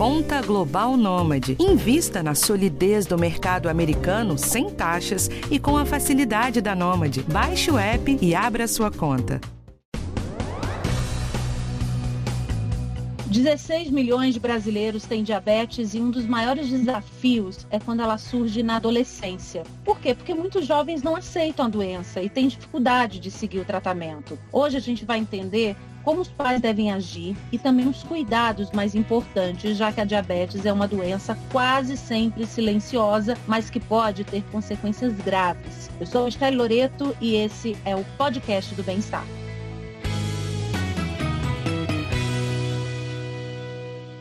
Conta Global Nômade. Invista na solidez do mercado americano sem taxas e com a facilidade da Nômade. Baixe o app e abra sua conta. 16 milhões de brasileiros têm diabetes e um dos maiores desafios é quando ela surge na adolescência. Por quê? Porque muitos jovens não aceitam a doença e têm dificuldade de seguir o tratamento. Hoje a gente vai entender como os pais devem agir e também os cuidados mais importantes, já que a diabetes é uma doença quase sempre silenciosa, mas que pode ter consequências graves. Eu sou Estelle Loreto e esse é o podcast do Bem-Estar.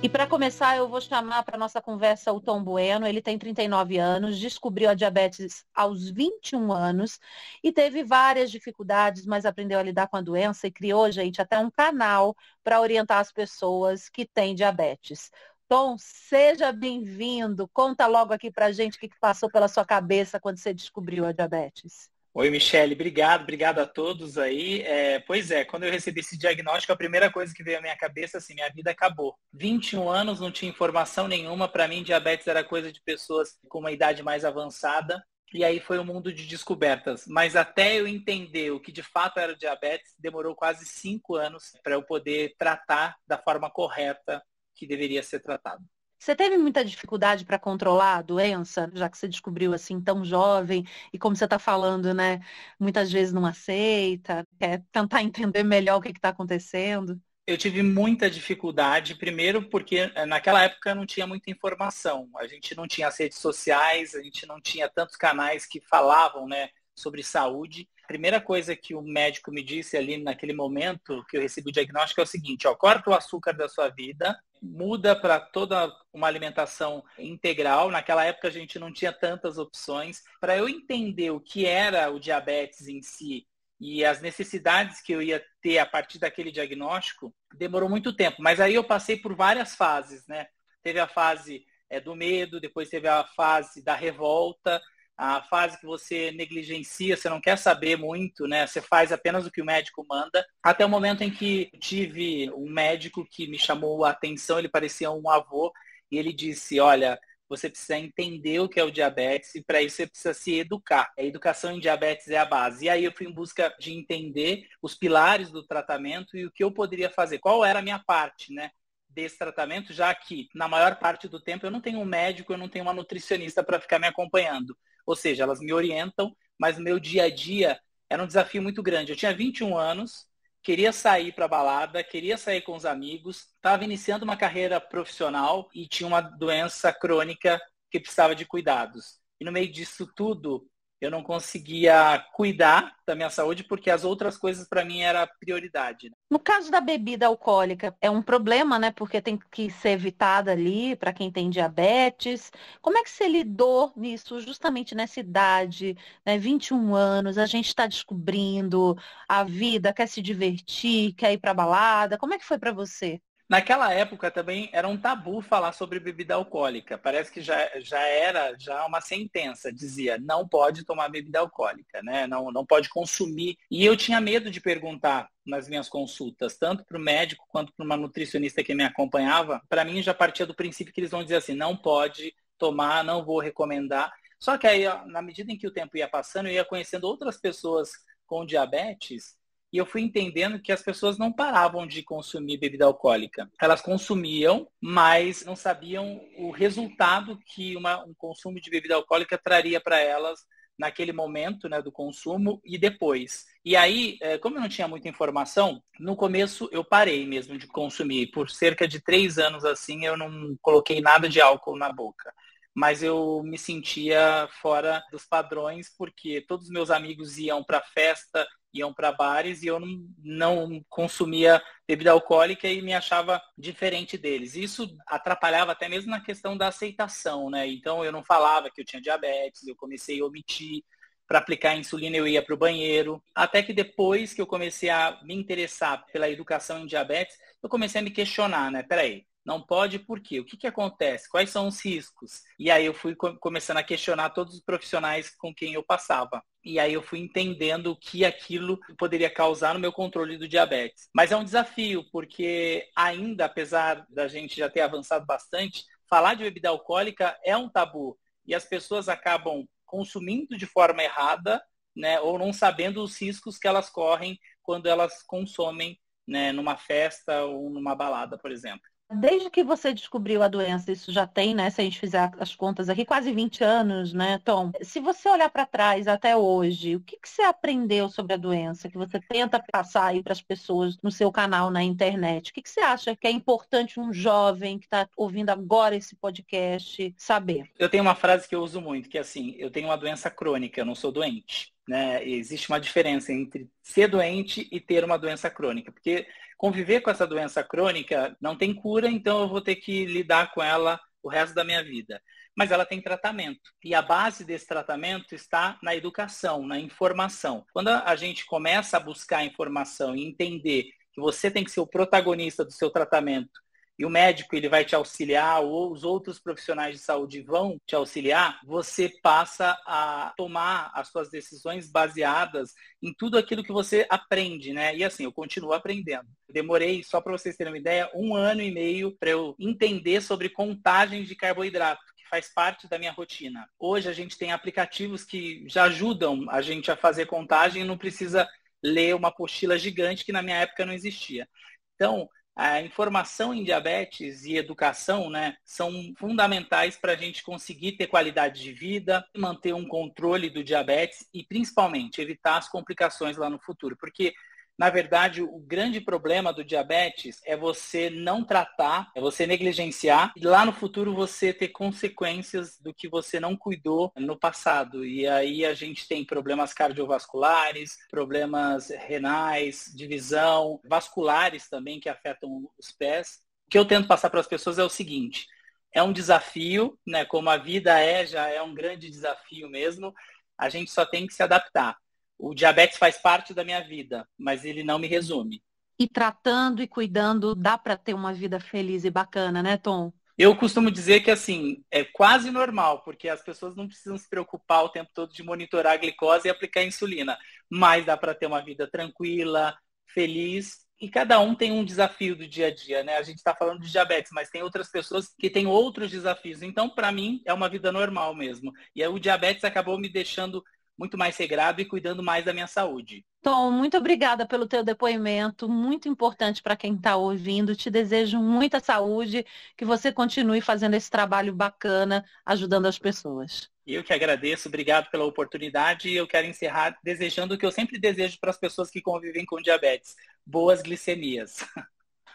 E para começar, eu vou chamar para nossa conversa o Tom Bueno. Ele tem 39 anos, descobriu a diabetes aos 21 anos e teve várias dificuldades, mas aprendeu a lidar com a doença e criou, gente, até um canal para orientar as pessoas que têm diabetes. Tom, seja bem-vindo. Conta logo aqui para gente o que passou pela sua cabeça quando você descobriu a diabetes. Oi, Michele, obrigado, obrigado a todos aí. É, pois é, quando eu recebi esse diagnóstico, a primeira coisa que veio à minha cabeça, assim, minha vida acabou. 21 anos, não tinha informação nenhuma, para mim diabetes era coisa de pessoas com uma idade mais avançada, e aí foi um mundo de descobertas. Mas até eu entender o que de fato era diabetes, demorou quase cinco anos para eu poder tratar da forma correta que deveria ser tratado. Você teve muita dificuldade para controlar a doença, já que você descobriu assim tão jovem e como você está falando, né? Muitas vezes não aceita, quer tentar entender melhor o que está acontecendo. Eu tive muita dificuldade, primeiro porque eh, naquela época não tinha muita informação. A gente não tinha as redes sociais, a gente não tinha tantos canais que falavam, né, sobre saúde. A primeira coisa que o médico me disse ali naquele momento que eu recebi o diagnóstico é o seguinte, ó, corta o açúcar da sua vida, muda para toda uma alimentação integral. Naquela época a gente não tinha tantas opções. Para eu entender o que era o diabetes em si e as necessidades que eu ia ter a partir daquele diagnóstico, demorou muito tempo. Mas aí eu passei por várias fases, né? Teve a fase é, do medo, depois teve a fase da revolta, a fase que você negligencia, você não quer saber muito, né? Você faz apenas o que o médico manda. Até o momento em que tive um médico que me chamou a atenção, ele parecia um avô, e ele disse, olha, você precisa entender o que é o diabetes e para isso você precisa se educar. A educação em diabetes é a base. E aí eu fui em busca de entender os pilares do tratamento e o que eu poderia fazer. Qual era a minha parte, né? Desse tratamento, já que na maior parte do tempo eu não tenho um médico, eu não tenho uma nutricionista para ficar me acompanhando. Ou seja, elas me orientam, mas no meu dia a dia era um desafio muito grande. Eu tinha 21 anos, queria sair para balada, queria sair com os amigos, estava iniciando uma carreira profissional e tinha uma doença crônica que precisava de cuidados. E no meio disso tudo, eu não conseguia cuidar da minha saúde porque as outras coisas para mim era prioridade. Né? No caso da bebida alcoólica, é um problema, né? Porque tem que ser evitada ali para quem tem diabetes. Como é que você lidou nisso justamente nessa idade, né? 21 anos, a gente está descobrindo a vida, quer se divertir, quer ir para balada. Como é que foi para você? Naquela época também era um tabu falar sobre bebida alcoólica. Parece que já, já era já uma sentença, dizia, não pode tomar bebida alcoólica, né? Não, não pode consumir. E eu tinha medo de perguntar nas minhas consultas, tanto para o médico quanto para uma nutricionista que me acompanhava. Para mim já partia do princípio que eles vão dizer assim, não pode tomar, não vou recomendar. Só que aí, na medida em que o tempo ia passando, eu ia conhecendo outras pessoas com diabetes e eu fui entendendo que as pessoas não paravam de consumir bebida alcoólica. Elas consumiam, mas não sabiam o resultado que uma, um consumo de bebida alcoólica traria para elas naquele momento né, do consumo e depois. E aí, eh, como eu não tinha muita informação, no começo eu parei mesmo de consumir. Por cerca de três anos assim, eu não coloquei nada de álcool na boca mas eu me sentia fora dos padrões porque todos os meus amigos iam para festa, iam para bares e eu não, consumia bebida alcoólica e me achava diferente deles. Isso atrapalhava até mesmo na questão da aceitação, né? Então eu não falava que eu tinha diabetes, eu comecei a omitir para aplicar insulina eu ia para o banheiro. Até que depois que eu comecei a me interessar pela educação em diabetes, eu comecei a me questionar, né? Peraí, Não pode por quê? O que, que acontece? Quais são os riscos? E aí eu fui começando a questionar todos os profissionais com quem eu passava. E aí eu fui entendendo o que aquilo poderia causar no meu controle do diabetes. Mas é um desafio, porque ainda, apesar da gente já ter avançado bastante, falar de bebida alcoólica é um tabu. E as pessoas acabam consumindo de forma errada, né, ou não sabendo os riscos que elas correm quando elas consomem né, numa festa ou numa balada, por exemplo. Desde que você descobriu a doença, isso já tem, né? Se a gente fizer as contas aqui, quase 20 anos, né, Tom? Se você olhar para trás até hoje, o que, que você aprendeu sobre a doença, que você tenta passar aí para as pessoas no seu canal na internet? O que, que você acha que é importante um jovem que está ouvindo agora esse podcast saber? Eu tenho uma frase que eu uso muito, que é assim, eu tenho uma doença crônica, eu não sou doente. Né? Existe uma diferença entre ser doente e ter uma doença crônica, porque conviver com essa doença crônica não tem cura, então eu vou ter que lidar com ela o resto da minha vida. Mas ela tem tratamento. E a base desse tratamento está na educação, na informação. Quando a gente começa a buscar informação e entender que você tem que ser o protagonista do seu tratamento e o médico ele vai te auxiliar ou os outros profissionais de saúde vão te auxiliar, você passa a tomar as suas decisões baseadas em tudo aquilo que você aprende, né? E assim, eu continuo aprendendo. Demorei, só para vocês terem uma ideia, um ano e meio para eu entender sobre contagem de carboidrato faz parte da minha rotina. Hoje a gente tem aplicativos que já ajudam a gente a fazer contagem e não precisa ler uma apostila gigante que na minha época não existia. Então, a informação em diabetes e educação né, são fundamentais para a gente conseguir ter qualidade de vida, manter um controle do diabetes e, principalmente, evitar as complicações lá no futuro. Porque na verdade, o grande problema do diabetes é você não tratar, é você negligenciar e lá no futuro você ter consequências do que você não cuidou no passado. E aí a gente tem problemas cardiovasculares, problemas renais, divisão, vasculares também que afetam os pés. O que eu tento passar para as pessoas é o seguinte: é um desafio, né? Como a vida é, já é um grande desafio mesmo. A gente só tem que se adaptar o diabetes faz parte da minha vida, mas ele não me resume. E tratando e cuidando, dá para ter uma vida feliz e bacana, né, Tom? Eu costumo dizer que assim, é quase normal, porque as pessoas não precisam se preocupar o tempo todo de monitorar a glicose e aplicar insulina, mas dá para ter uma vida tranquila, feliz e cada um tem um desafio do dia a dia, né? A gente está falando de diabetes, mas tem outras pessoas que têm outros desafios. Então, para mim, é uma vida normal mesmo. E aí, o diabetes acabou me deixando muito mais regrado e cuidando mais da minha saúde. Tom, muito obrigada pelo teu depoimento, muito importante para quem está ouvindo. Te desejo muita saúde, que você continue fazendo esse trabalho bacana, ajudando as pessoas. Eu que agradeço, obrigado pela oportunidade e eu quero encerrar desejando o que eu sempre desejo para as pessoas que convivem com diabetes, boas glicemias.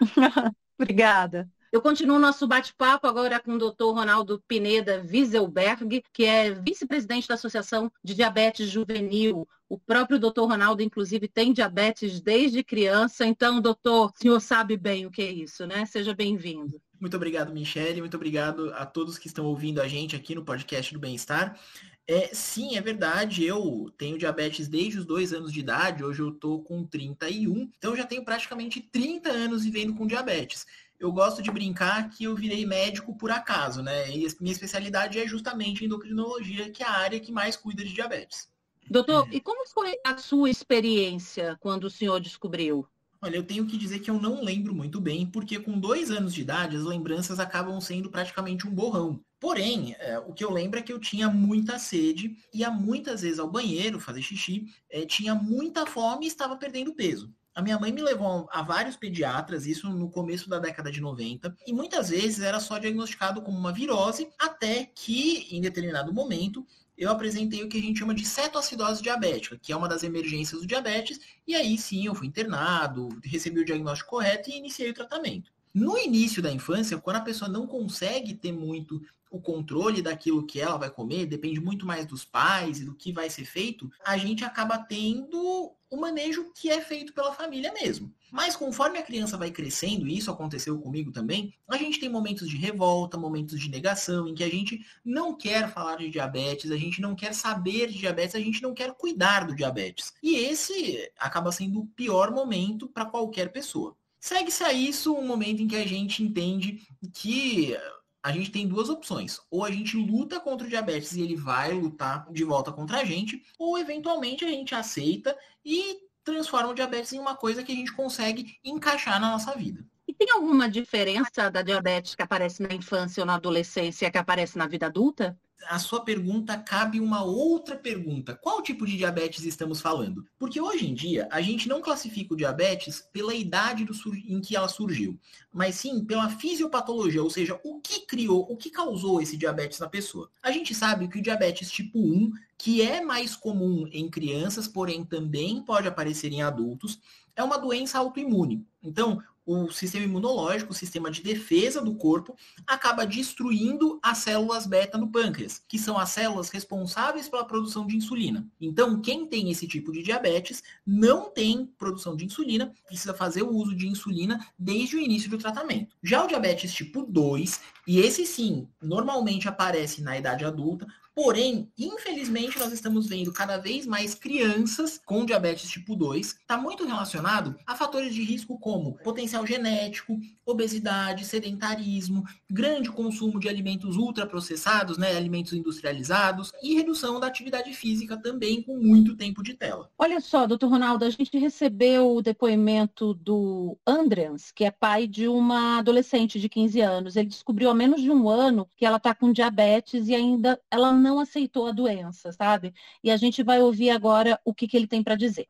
obrigada. Eu continuo nosso bate-papo agora com o Dr. Ronaldo Pineda Wieselberg, que é vice-presidente da Associação de Diabetes Juvenil. O próprio doutor Ronaldo, inclusive, tem diabetes desde criança. Então, doutor, o senhor sabe bem o que é isso, né? Seja bem-vindo. Muito obrigado, Michele. Muito obrigado a todos que estão ouvindo a gente aqui no podcast do Bem-Estar. É, sim, é verdade. Eu tenho diabetes desde os dois anos de idade. Hoje eu tô com 31. Então, já tenho praticamente 30 anos vivendo com diabetes eu gosto de brincar que eu virei médico por acaso, né? E minha especialidade é justamente endocrinologia, que é a área que mais cuida de diabetes. Doutor, é. e como foi a sua experiência quando o senhor descobriu? Olha, eu tenho que dizer que eu não lembro muito bem, porque com dois anos de idade as lembranças acabam sendo praticamente um borrão. Porém, é, o que eu lembro é que eu tinha muita sede, ia muitas vezes ao banheiro fazer xixi, é, tinha muita fome e estava perdendo peso. A minha mãe me levou a vários pediatras, isso no começo da década de 90, e muitas vezes era só diagnosticado como uma virose, até que, em determinado momento, eu apresentei o que a gente chama de cetoacidose diabética, que é uma das emergências do diabetes, e aí sim eu fui internado, recebi o diagnóstico correto e iniciei o tratamento. No início da infância, quando a pessoa não consegue ter muito o controle daquilo que ela vai comer, depende muito mais dos pais e do que vai ser feito, a gente acaba tendo o manejo que é feito pela família mesmo. Mas conforme a criança vai crescendo, e isso aconteceu comigo também, a gente tem momentos de revolta, momentos de negação, em que a gente não quer falar de diabetes, a gente não quer saber de diabetes, a gente não quer cuidar do diabetes. E esse acaba sendo o pior momento para qualquer pessoa. Segue-se a isso um momento em que a gente entende que a gente tem duas opções. Ou a gente luta contra o diabetes e ele vai lutar de volta contra a gente, ou eventualmente a gente aceita e transforma o diabetes em uma coisa que a gente consegue encaixar na nossa vida. E tem alguma diferença da diabetes que aparece na infância ou na adolescência que aparece na vida adulta? A sua pergunta cabe uma outra pergunta. Qual tipo de diabetes estamos falando? Porque hoje em dia a gente não classifica o diabetes pela idade do, em que ela surgiu, mas sim pela fisiopatologia, ou seja, o que criou, o que causou esse diabetes na pessoa. A gente sabe que o diabetes tipo 1, que é mais comum em crianças, porém também pode aparecer em adultos, é uma doença autoimune. Então, o sistema imunológico, o sistema de defesa do corpo, acaba destruindo as células beta no pâncreas, que são as células responsáveis pela produção de insulina. Então, quem tem esse tipo de diabetes não tem produção de insulina, precisa fazer o uso de insulina desde o início do tratamento. Já o diabetes tipo 2, e esse sim, normalmente aparece na idade adulta, Porém, infelizmente, nós estamos vendo cada vez mais crianças com diabetes tipo 2. Está muito relacionado a fatores de risco como potencial genético, obesidade, sedentarismo, grande consumo de alimentos ultraprocessados, né, alimentos industrializados e redução da atividade física também com muito tempo de tela. Olha só, doutor Ronaldo, a gente recebeu o depoimento do Andreans, que é pai de uma adolescente de 15 anos. Ele descobriu há menos de um ano que ela está com diabetes e ainda ela não aceitou a doença, sabe? E a gente vai ouvir agora o que, que ele tem para dizer.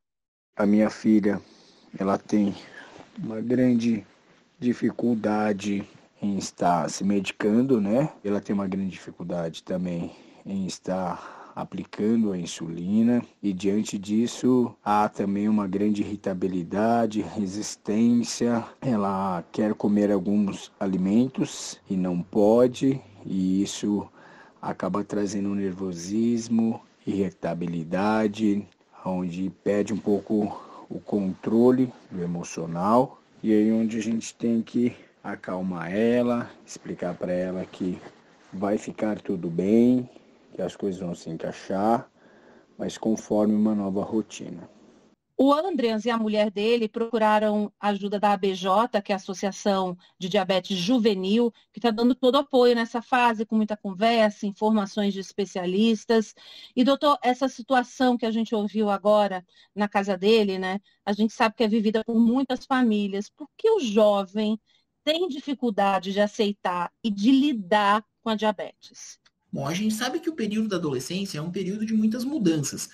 A minha filha, ela tem uma grande dificuldade em estar se medicando, né? Ela tem uma grande dificuldade também em estar aplicando a insulina e diante disso há também uma grande irritabilidade, resistência. Ela quer comer alguns alimentos e não pode, e isso acaba trazendo um nervosismo, irritabilidade, onde perde um pouco o controle do emocional e aí onde a gente tem que acalmar ela, explicar para ela que vai ficar tudo bem, que as coisas vão se encaixar, mas conforme uma nova rotina. O Andreas e a mulher dele procuraram ajuda da ABJ, que é a Associação de Diabetes Juvenil, que está dando todo apoio nessa fase, com muita conversa, informações de especialistas. E, doutor, essa situação que a gente ouviu agora na casa dele, né? A gente sabe que é vivida por muitas famílias. Por que o jovem tem dificuldade de aceitar e de lidar com a diabetes? Bom, a gente sabe que o período da adolescência é um período de muitas mudanças.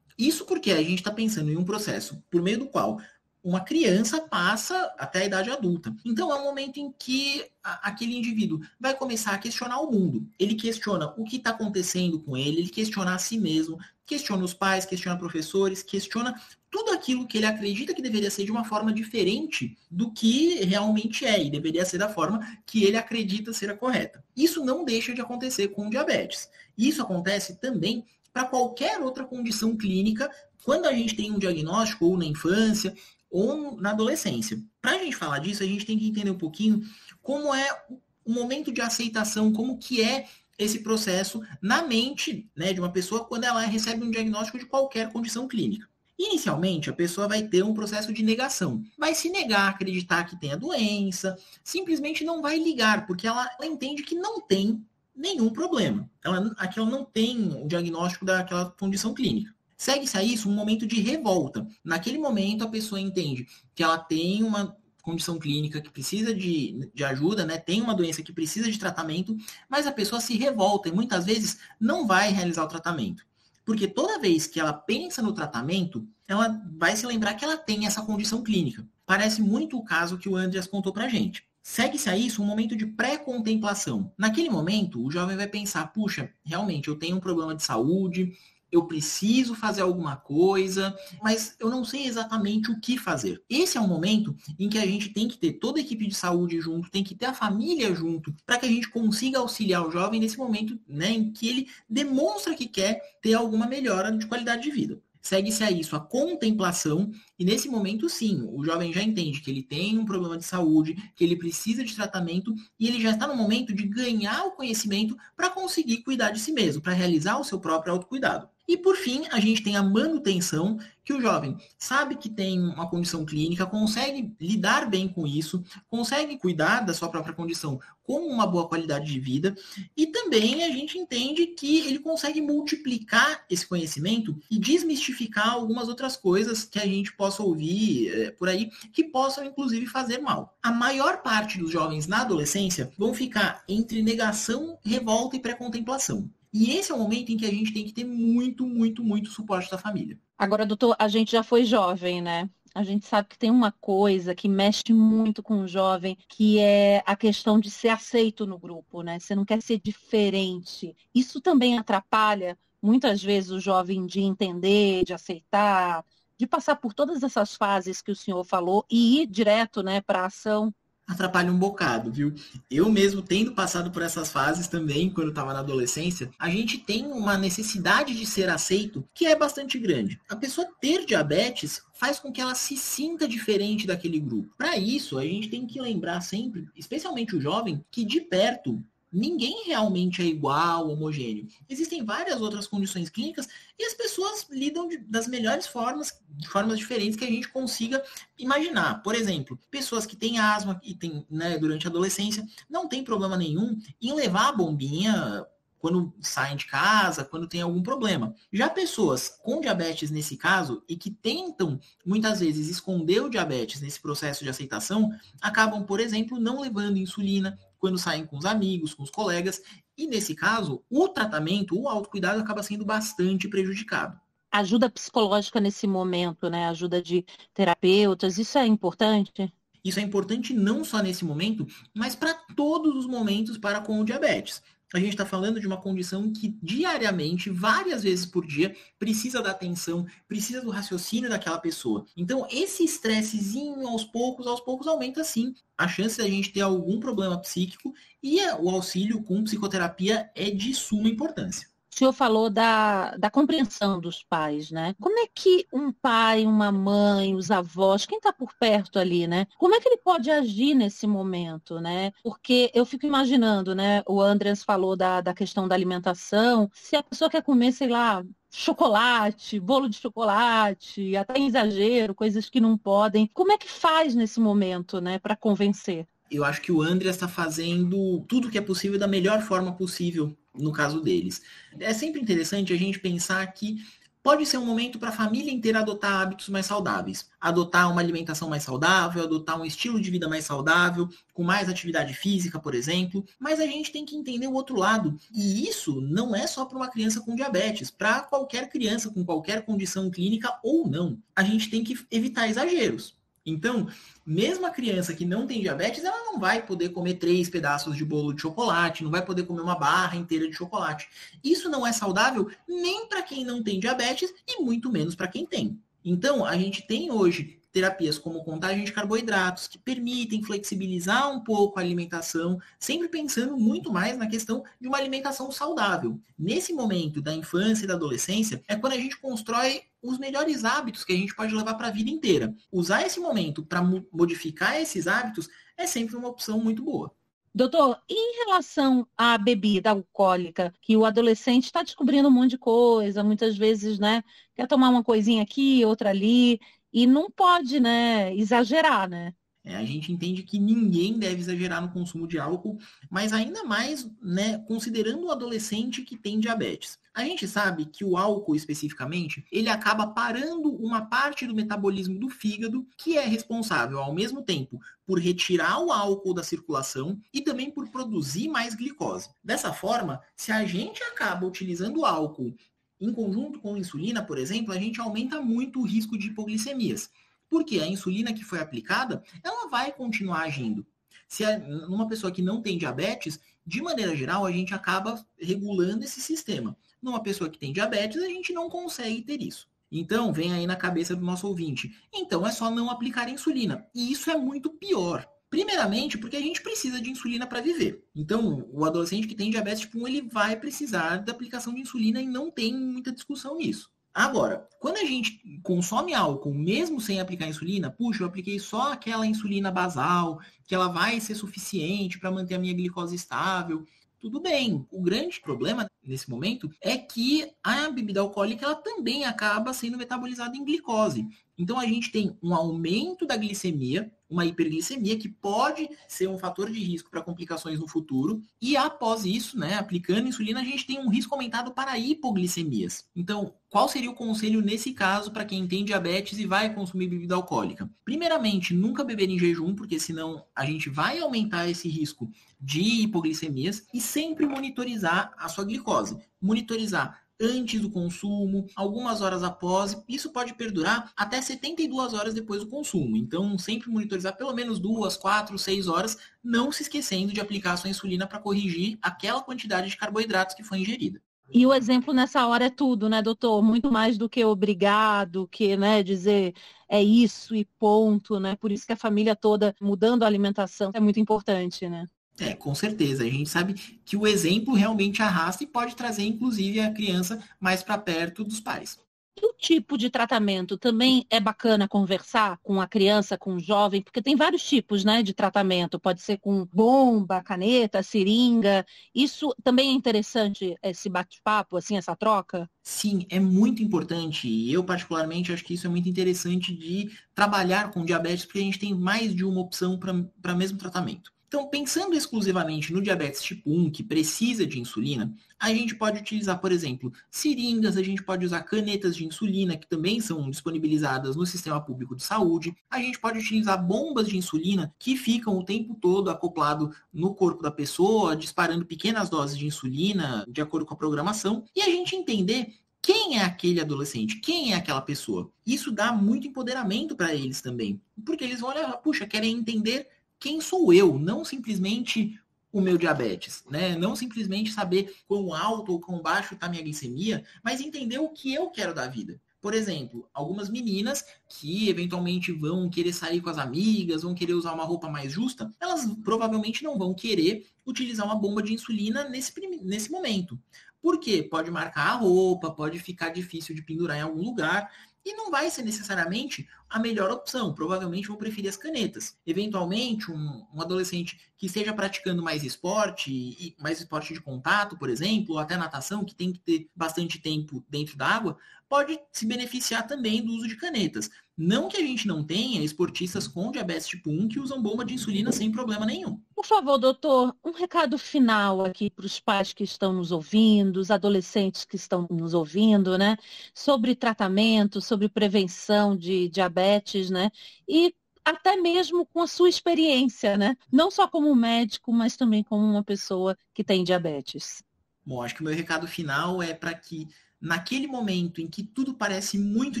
Isso porque a gente está pensando em um processo por meio do qual uma criança passa até a idade adulta. Então é um momento em que a, aquele indivíduo vai começar a questionar o mundo. Ele questiona o que está acontecendo com ele, ele questiona a si mesmo, questiona os pais, questiona professores, questiona tudo aquilo que ele acredita que deveria ser de uma forma diferente do que realmente é e deveria ser da forma que ele acredita ser a correta. Isso não deixa de acontecer com o diabetes. Isso acontece também para qualquer outra condição clínica quando a gente tem um diagnóstico ou na infância ou na adolescência. Para a gente falar disso, a gente tem que entender um pouquinho como é o momento de aceitação, como que é esse processo na mente né, de uma pessoa quando ela recebe um diagnóstico de qualquer condição clínica. Inicialmente, a pessoa vai ter um processo de negação. Vai se negar a acreditar que tem a doença, simplesmente não vai ligar, porque ela, ela entende que não tem nenhum problema. Ela, aqui ela não tem o diagnóstico daquela condição clínica. Segue-se a isso um momento de revolta. Naquele momento, a pessoa entende que ela tem uma condição clínica que precisa de, de ajuda, né? tem uma doença que precisa de tratamento, mas a pessoa se revolta e muitas vezes não vai realizar o tratamento. Porque toda vez que ela pensa no tratamento, ela vai se lembrar que ela tem essa condição clínica. Parece muito o caso que o Andreas contou pra gente. Segue-se a isso um momento de pré-contemplação. Naquele momento, o jovem vai pensar: puxa, realmente eu tenho um problema de saúde, eu preciso fazer alguma coisa, mas eu não sei exatamente o que fazer. Esse é um momento em que a gente tem que ter toda a equipe de saúde junto, tem que ter a família junto, para que a gente consiga auxiliar o jovem nesse momento né, em que ele demonstra que quer ter alguma melhora de qualidade de vida. Segue-se a isso a contemplação, e nesse momento, sim, o jovem já entende que ele tem um problema de saúde, que ele precisa de tratamento, e ele já está no momento de ganhar o conhecimento para conseguir cuidar de si mesmo, para realizar o seu próprio autocuidado. E por fim, a gente tem a manutenção, que o jovem sabe que tem uma condição clínica, consegue lidar bem com isso, consegue cuidar da sua própria condição com uma boa qualidade de vida, e também a gente entende que ele consegue multiplicar esse conhecimento e desmistificar algumas outras coisas que a gente possa ouvir é, por aí, que possam inclusive fazer mal. A maior parte dos jovens na adolescência vão ficar entre negação, revolta e pré-contemplação. E esse é o momento em que a gente tem que ter muito, muito, muito suporte da família. Agora, doutor, a gente já foi jovem, né? A gente sabe que tem uma coisa que mexe muito com o jovem, que é a questão de ser aceito no grupo, né? Você não quer ser diferente. Isso também atrapalha muitas vezes o jovem de entender, de aceitar, de passar por todas essas fases que o senhor falou e ir direto, né, para a ação atrapalha um bocado, viu? Eu mesmo tendo passado por essas fases também, quando estava na adolescência, a gente tem uma necessidade de ser aceito que é bastante grande. A pessoa ter diabetes faz com que ela se sinta diferente daquele grupo. Para isso, a gente tem que lembrar sempre, especialmente o jovem, que de perto ninguém realmente é igual, homogêneo. Existem várias outras condições clínicas e as pessoas lidam de, das melhores formas, de formas diferentes que a gente consiga imaginar. Por exemplo, pessoas que têm asma e têm, né, durante a adolescência, não tem problema nenhum em levar a bombinha quando saem de casa, quando tem algum problema. Já pessoas com diabetes nesse caso e que tentam muitas vezes esconder o diabetes nesse processo de aceitação, acabam, por exemplo, não levando insulina quando saem com os amigos, com os colegas, e nesse caso, o tratamento, o autocuidado acaba sendo bastante prejudicado. Ajuda psicológica nesse momento, né? Ajuda de terapeutas, isso é importante? Isso é importante não só nesse momento, mas para todos os momentos para com o diabetes a gente está falando de uma condição que diariamente, várias vezes por dia, precisa da atenção, precisa do raciocínio daquela pessoa. Então, esse estressezinho aos poucos, aos poucos aumenta sim a chance da gente ter algum problema psíquico e o auxílio com psicoterapia é de suma importância. O senhor falou da, da compreensão dos pais, né? Como é que um pai, uma mãe, os avós, quem está por perto ali, né? Como é que ele pode agir nesse momento, né? Porque eu fico imaginando, né? O Andreas falou da, da questão da alimentação. Se a pessoa quer comer, sei lá, chocolate, bolo de chocolate, até exagero, coisas que não podem. Como é que faz nesse momento, né, para convencer? Eu acho que o Andreas está fazendo tudo o que é possível da melhor forma possível no caso deles. É sempre interessante a gente pensar que pode ser um momento para a família inteira adotar hábitos mais saudáveis. Adotar uma alimentação mais saudável, adotar um estilo de vida mais saudável, com mais atividade física, por exemplo. Mas a gente tem que entender o outro lado. E isso não é só para uma criança com diabetes, para qualquer criança com qualquer condição clínica ou não. A gente tem que evitar exageros. Então, mesmo a criança que não tem diabetes, ela não vai poder comer três pedaços de bolo de chocolate, não vai poder comer uma barra inteira de chocolate. Isso não é saudável nem para quem não tem diabetes e muito menos para quem tem. Então, a gente tem hoje terapias como contagem de carboidratos, que permitem flexibilizar um pouco a alimentação, sempre pensando muito mais na questão de uma alimentação saudável. Nesse momento da infância e da adolescência, é quando a gente constrói os melhores hábitos que a gente pode levar para a vida inteira. Usar esse momento para modificar esses hábitos é sempre uma opção muito boa. Doutor, em relação à bebida alcoólica, que o adolescente está descobrindo um monte de coisa, muitas vezes, né, quer tomar uma coisinha aqui, outra ali, e não pode, né, exagerar, né? É, a gente entende que ninguém deve exagerar no consumo de álcool, mas ainda mais, né, considerando o adolescente que tem diabetes. A gente sabe que o álcool especificamente, ele acaba parando uma parte do metabolismo do fígado que é responsável ao mesmo tempo por retirar o álcool da circulação e também por produzir mais glicose. Dessa forma, se a gente acaba utilizando o álcool em conjunto com a insulina, por exemplo, a gente aumenta muito o risco de hipoglicemias. Porque a insulina que foi aplicada, ela vai continuar agindo. Se é uma pessoa que não tem diabetes, de maneira geral, a gente acaba regulando esse sistema. Numa pessoa que tem diabetes, a gente não consegue ter isso. Então, vem aí na cabeça do nosso ouvinte. Então, é só não aplicar insulina. E isso é muito pior. Primeiramente, porque a gente precisa de insulina para viver. Então, o adolescente que tem diabetes tipo 1, ele vai precisar da aplicação de insulina e não tem muita discussão nisso. Agora, quando a gente consome álcool, mesmo sem aplicar insulina, puxa, eu apliquei só aquela insulina basal, que ela vai ser suficiente para manter a minha glicose estável. tudo bem. O grande problema nesse momento é que a bebida alcoólica ela também acaba sendo metabolizada em glicose. Então a gente tem um aumento da glicemia, uma hiperglicemia que pode ser um fator de risco para complicações no futuro. E após isso, né, aplicando insulina, a gente tem um risco aumentado para hipoglicemias. Então, qual seria o conselho nesse caso para quem tem diabetes e vai consumir bebida alcoólica? Primeiramente, nunca beber em jejum, porque senão a gente vai aumentar esse risco de hipoglicemias e sempre monitorizar a sua glicose. Monitorizar antes do consumo, algumas horas após. Isso pode perdurar até 72 horas depois do consumo. Então, sempre monitorizar pelo menos duas, quatro, seis horas, não se esquecendo de aplicar a sua insulina para corrigir aquela quantidade de carboidratos que foi ingerida. E o exemplo nessa hora é tudo, né, doutor? Muito mais do que obrigado, que, né, dizer é isso e ponto, né? Por isso que a família toda mudando a alimentação é muito importante, né? É, com certeza. A gente sabe que o exemplo realmente arrasta e pode trazer, inclusive, a criança mais para perto dos pais. E o tipo de tratamento também é bacana conversar com a criança, com o jovem, porque tem vários tipos né, de tratamento. Pode ser com bomba, caneta, seringa. Isso também é interessante, esse bate-papo, assim, essa troca? Sim, é muito importante. E eu, particularmente, acho que isso é muito interessante de trabalhar com diabetes, porque a gente tem mais de uma opção para mesmo tratamento. Então, pensando exclusivamente no diabetes tipo 1, que precisa de insulina, a gente pode utilizar, por exemplo, seringas, a gente pode usar canetas de insulina, que também são disponibilizadas no sistema público de saúde. A gente pode utilizar bombas de insulina que ficam o tempo todo acoplado no corpo da pessoa, disparando pequenas doses de insulina de acordo com a programação. E a gente entender quem é aquele adolescente? Quem é aquela pessoa? Isso dá muito empoderamento para eles também. Porque eles vão olhar, puxa, querem entender quem sou eu, não simplesmente o meu diabetes, né? Não simplesmente saber quão alto ou quão baixo está minha glicemia, mas entender o que eu quero da vida. Por exemplo, algumas meninas que eventualmente vão querer sair com as amigas, vão querer usar uma roupa mais justa, elas provavelmente não vão querer utilizar uma bomba de insulina nesse, nesse momento. Por quê? Pode marcar a roupa, pode ficar difícil de pendurar em algum lugar. E não vai ser necessariamente a melhor opção. Provavelmente vão preferir as canetas. Eventualmente, um, um adolescente que esteja praticando mais esporte, e mais esporte de contato, por exemplo, ou até natação, que tem que ter bastante tempo dentro da água, pode se beneficiar também do uso de canetas. Não que a gente não tenha esportistas com diabetes tipo 1 que usam bomba de insulina sem problema nenhum. Por favor, doutor, um recado final aqui para os pais que estão nos ouvindo, os adolescentes que estão nos ouvindo, né? Sobre tratamento, sobre prevenção de diabetes, né? E até mesmo com a sua experiência, né? Não só como médico, mas também como uma pessoa que tem diabetes. Bom, acho que o meu recado final é para que naquele momento em que tudo parece muito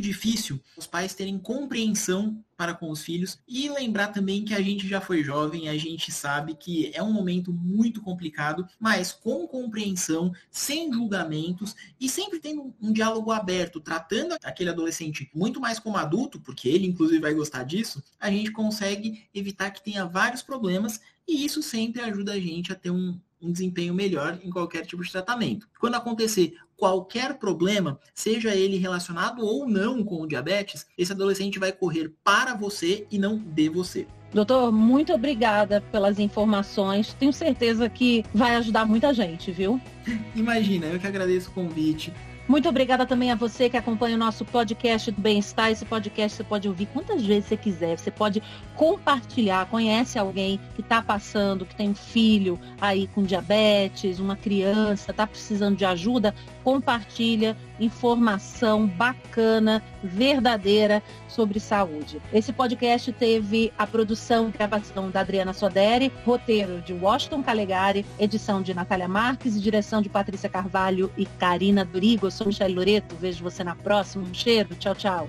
difícil, os pais terem compreensão para com os filhos e lembrar também que a gente já foi jovem, a gente sabe que é um momento muito complicado, mas com compreensão, sem julgamentos e sempre tendo um diálogo aberto, tratando aquele adolescente muito mais como adulto, porque ele inclusive vai gostar disso, a gente consegue evitar que tenha vários problemas e isso sempre ajuda a gente a ter um, um desempenho melhor em qualquer tipo de tratamento. Quando acontecer qualquer problema, seja ele relacionado ou não com o diabetes, esse adolescente vai correr para você e não de você. Doutor, muito obrigada pelas informações. Tenho certeza que vai ajudar muita gente, viu? Imagina, eu que agradeço o convite. Muito obrigada também a você que acompanha o nosso podcast do Bem-Estar. Esse podcast você pode ouvir quantas vezes você quiser. Você pode compartilhar. Conhece alguém que está passando, que tem um filho aí com diabetes, uma criança, está precisando de ajuda? Compartilha informação bacana, verdadeira sobre saúde. Esse podcast teve a produção e gravação da Adriana Soderi, roteiro de Washington Calegari, edição de Natália Marques e direção de Patrícia Carvalho e Karina Dorigo. Eu sou Michelle Loreto, vejo você na próxima. Um cheiro, tchau, tchau.